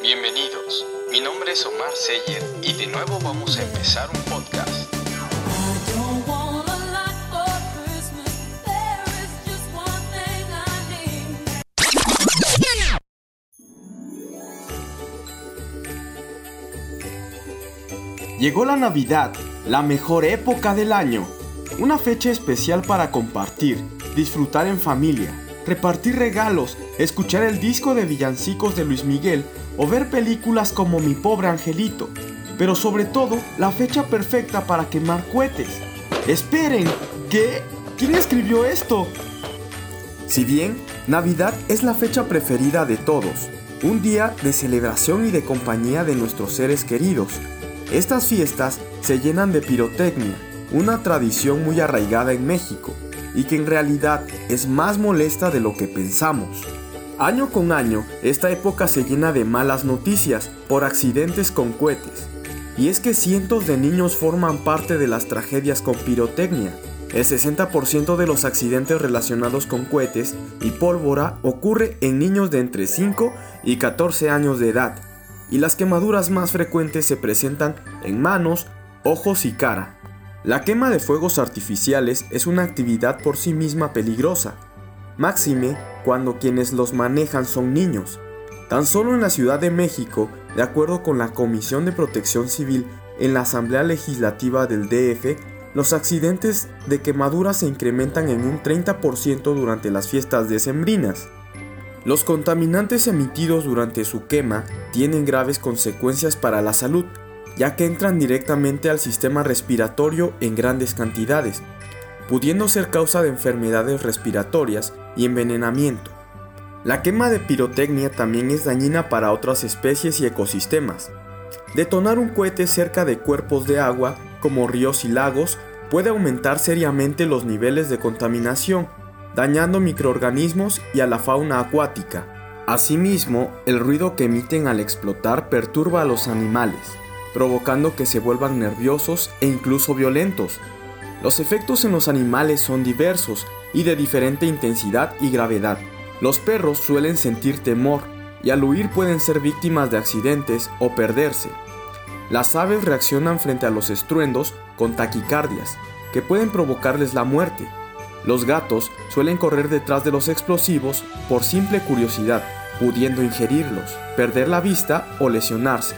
Bienvenidos, mi nombre es Omar Seyer y de nuevo vamos a empezar un podcast. Llegó la Navidad, la mejor época del año. Una fecha especial para compartir, disfrutar en familia, repartir regalos, escuchar el disco de villancicos de Luis Miguel o ver películas como Mi pobre angelito. Pero sobre todo, la fecha perfecta para quemar cohetes. Esperen, ¿qué? ¿Quién escribió esto? Si bien Navidad es la fecha preferida de todos, un día de celebración y de compañía de nuestros seres queridos, estas fiestas se llenan de pirotecnia, una tradición muy arraigada en México y que en realidad es más molesta de lo que pensamos. Año con año, esta época se llena de malas noticias por accidentes con cohetes. Y es que cientos de niños forman parte de las tragedias con pirotecnia. El 60% de los accidentes relacionados con cohetes y pólvora ocurre en niños de entre 5 y 14 años de edad. Y las quemaduras más frecuentes se presentan en manos, ojos y cara. La quema de fuegos artificiales es una actividad por sí misma peligrosa, máxime cuando quienes los manejan son niños. Tan solo en la Ciudad de México, de acuerdo con la Comisión de Protección Civil en la Asamblea Legislativa del DF, los accidentes de quemaduras se incrementan en un 30% durante las fiestas decembrinas. Los contaminantes emitidos durante su quema tienen graves consecuencias para la salud, ya que entran directamente al sistema respiratorio en grandes cantidades, pudiendo ser causa de enfermedades respiratorias y envenenamiento. La quema de pirotecnia también es dañina para otras especies y ecosistemas. Detonar un cohete cerca de cuerpos de agua, como ríos y lagos, puede aumentar seriamente los niveles de contaminación, dañando microorganismos y a la fauna acuática. Asimismo, el ruido que emiten al explotar perturba a los animales, provocando que se vuelvan nerviosos e incluso violentos. Los efectos en los animales son diversos y de diferente intensidad y gravedad. Los perros suelen sentir temor y al huir pueden ser víctimas de accidentes o perderse. Las aves reaccionan frente a los estruendos con taquicardias, que pueden provocarles la muerte. Los gatos suelen correr detrás de los explosivos por simple curiosidad, pudiendo ingerirlos, perder la vista o lesionarse.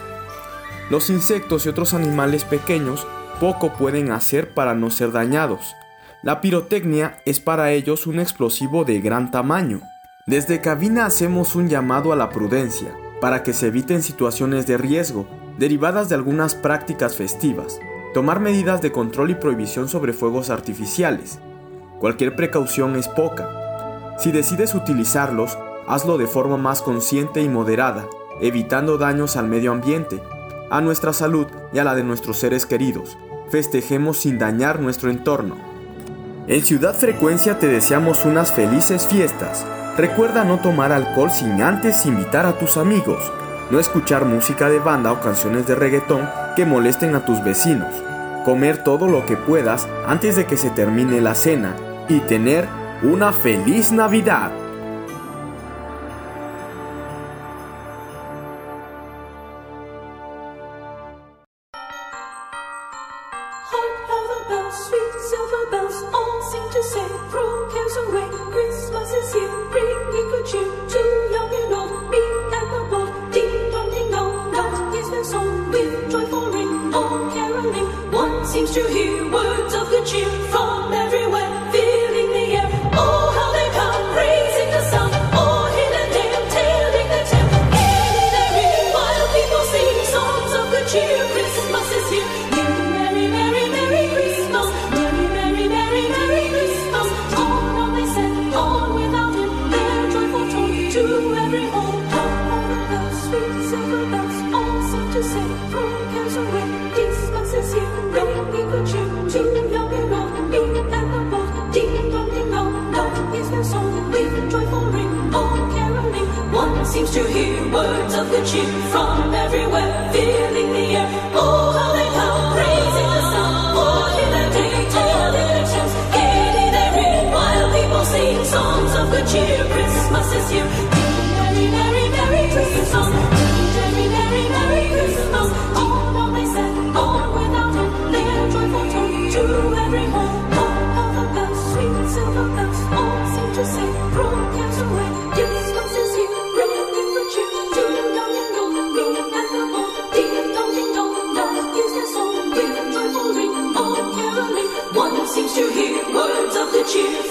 Los insectos y otros animales pequeños poco pueden hacer para no ser dañados. La pirotecnia es para ellos un explosivo de gran tamaño. Desde cabina hacemos un llamado a la prudencia, para que se eviten situaciones de riesgo derivadas de algunas prácticas festivas, tomar medidas de control y prohibición sobre fuegos artificiales. Cualquier precaución es poca. Si decides utilizarlos, hazlo de forma más consciente y moderada, evitando daños al medio ambiente, a nuestra salud y a la de nuestros seres queridos. Festejemos sin dañar nuestro entorno. En Ciudad Frecuencia te deseamos unas felices fiestas. Recuerda no tomar alcohol sin antes invitar a tus amigos, no escuchar música de banda o canciones de reggaetón que molesten a tus vecinos, comer todo lo que puedas antes de que se termine la cena y tener una feliz Navidad. Seems to hear words of good cheer seems to hear words of good cheer from everywhere, you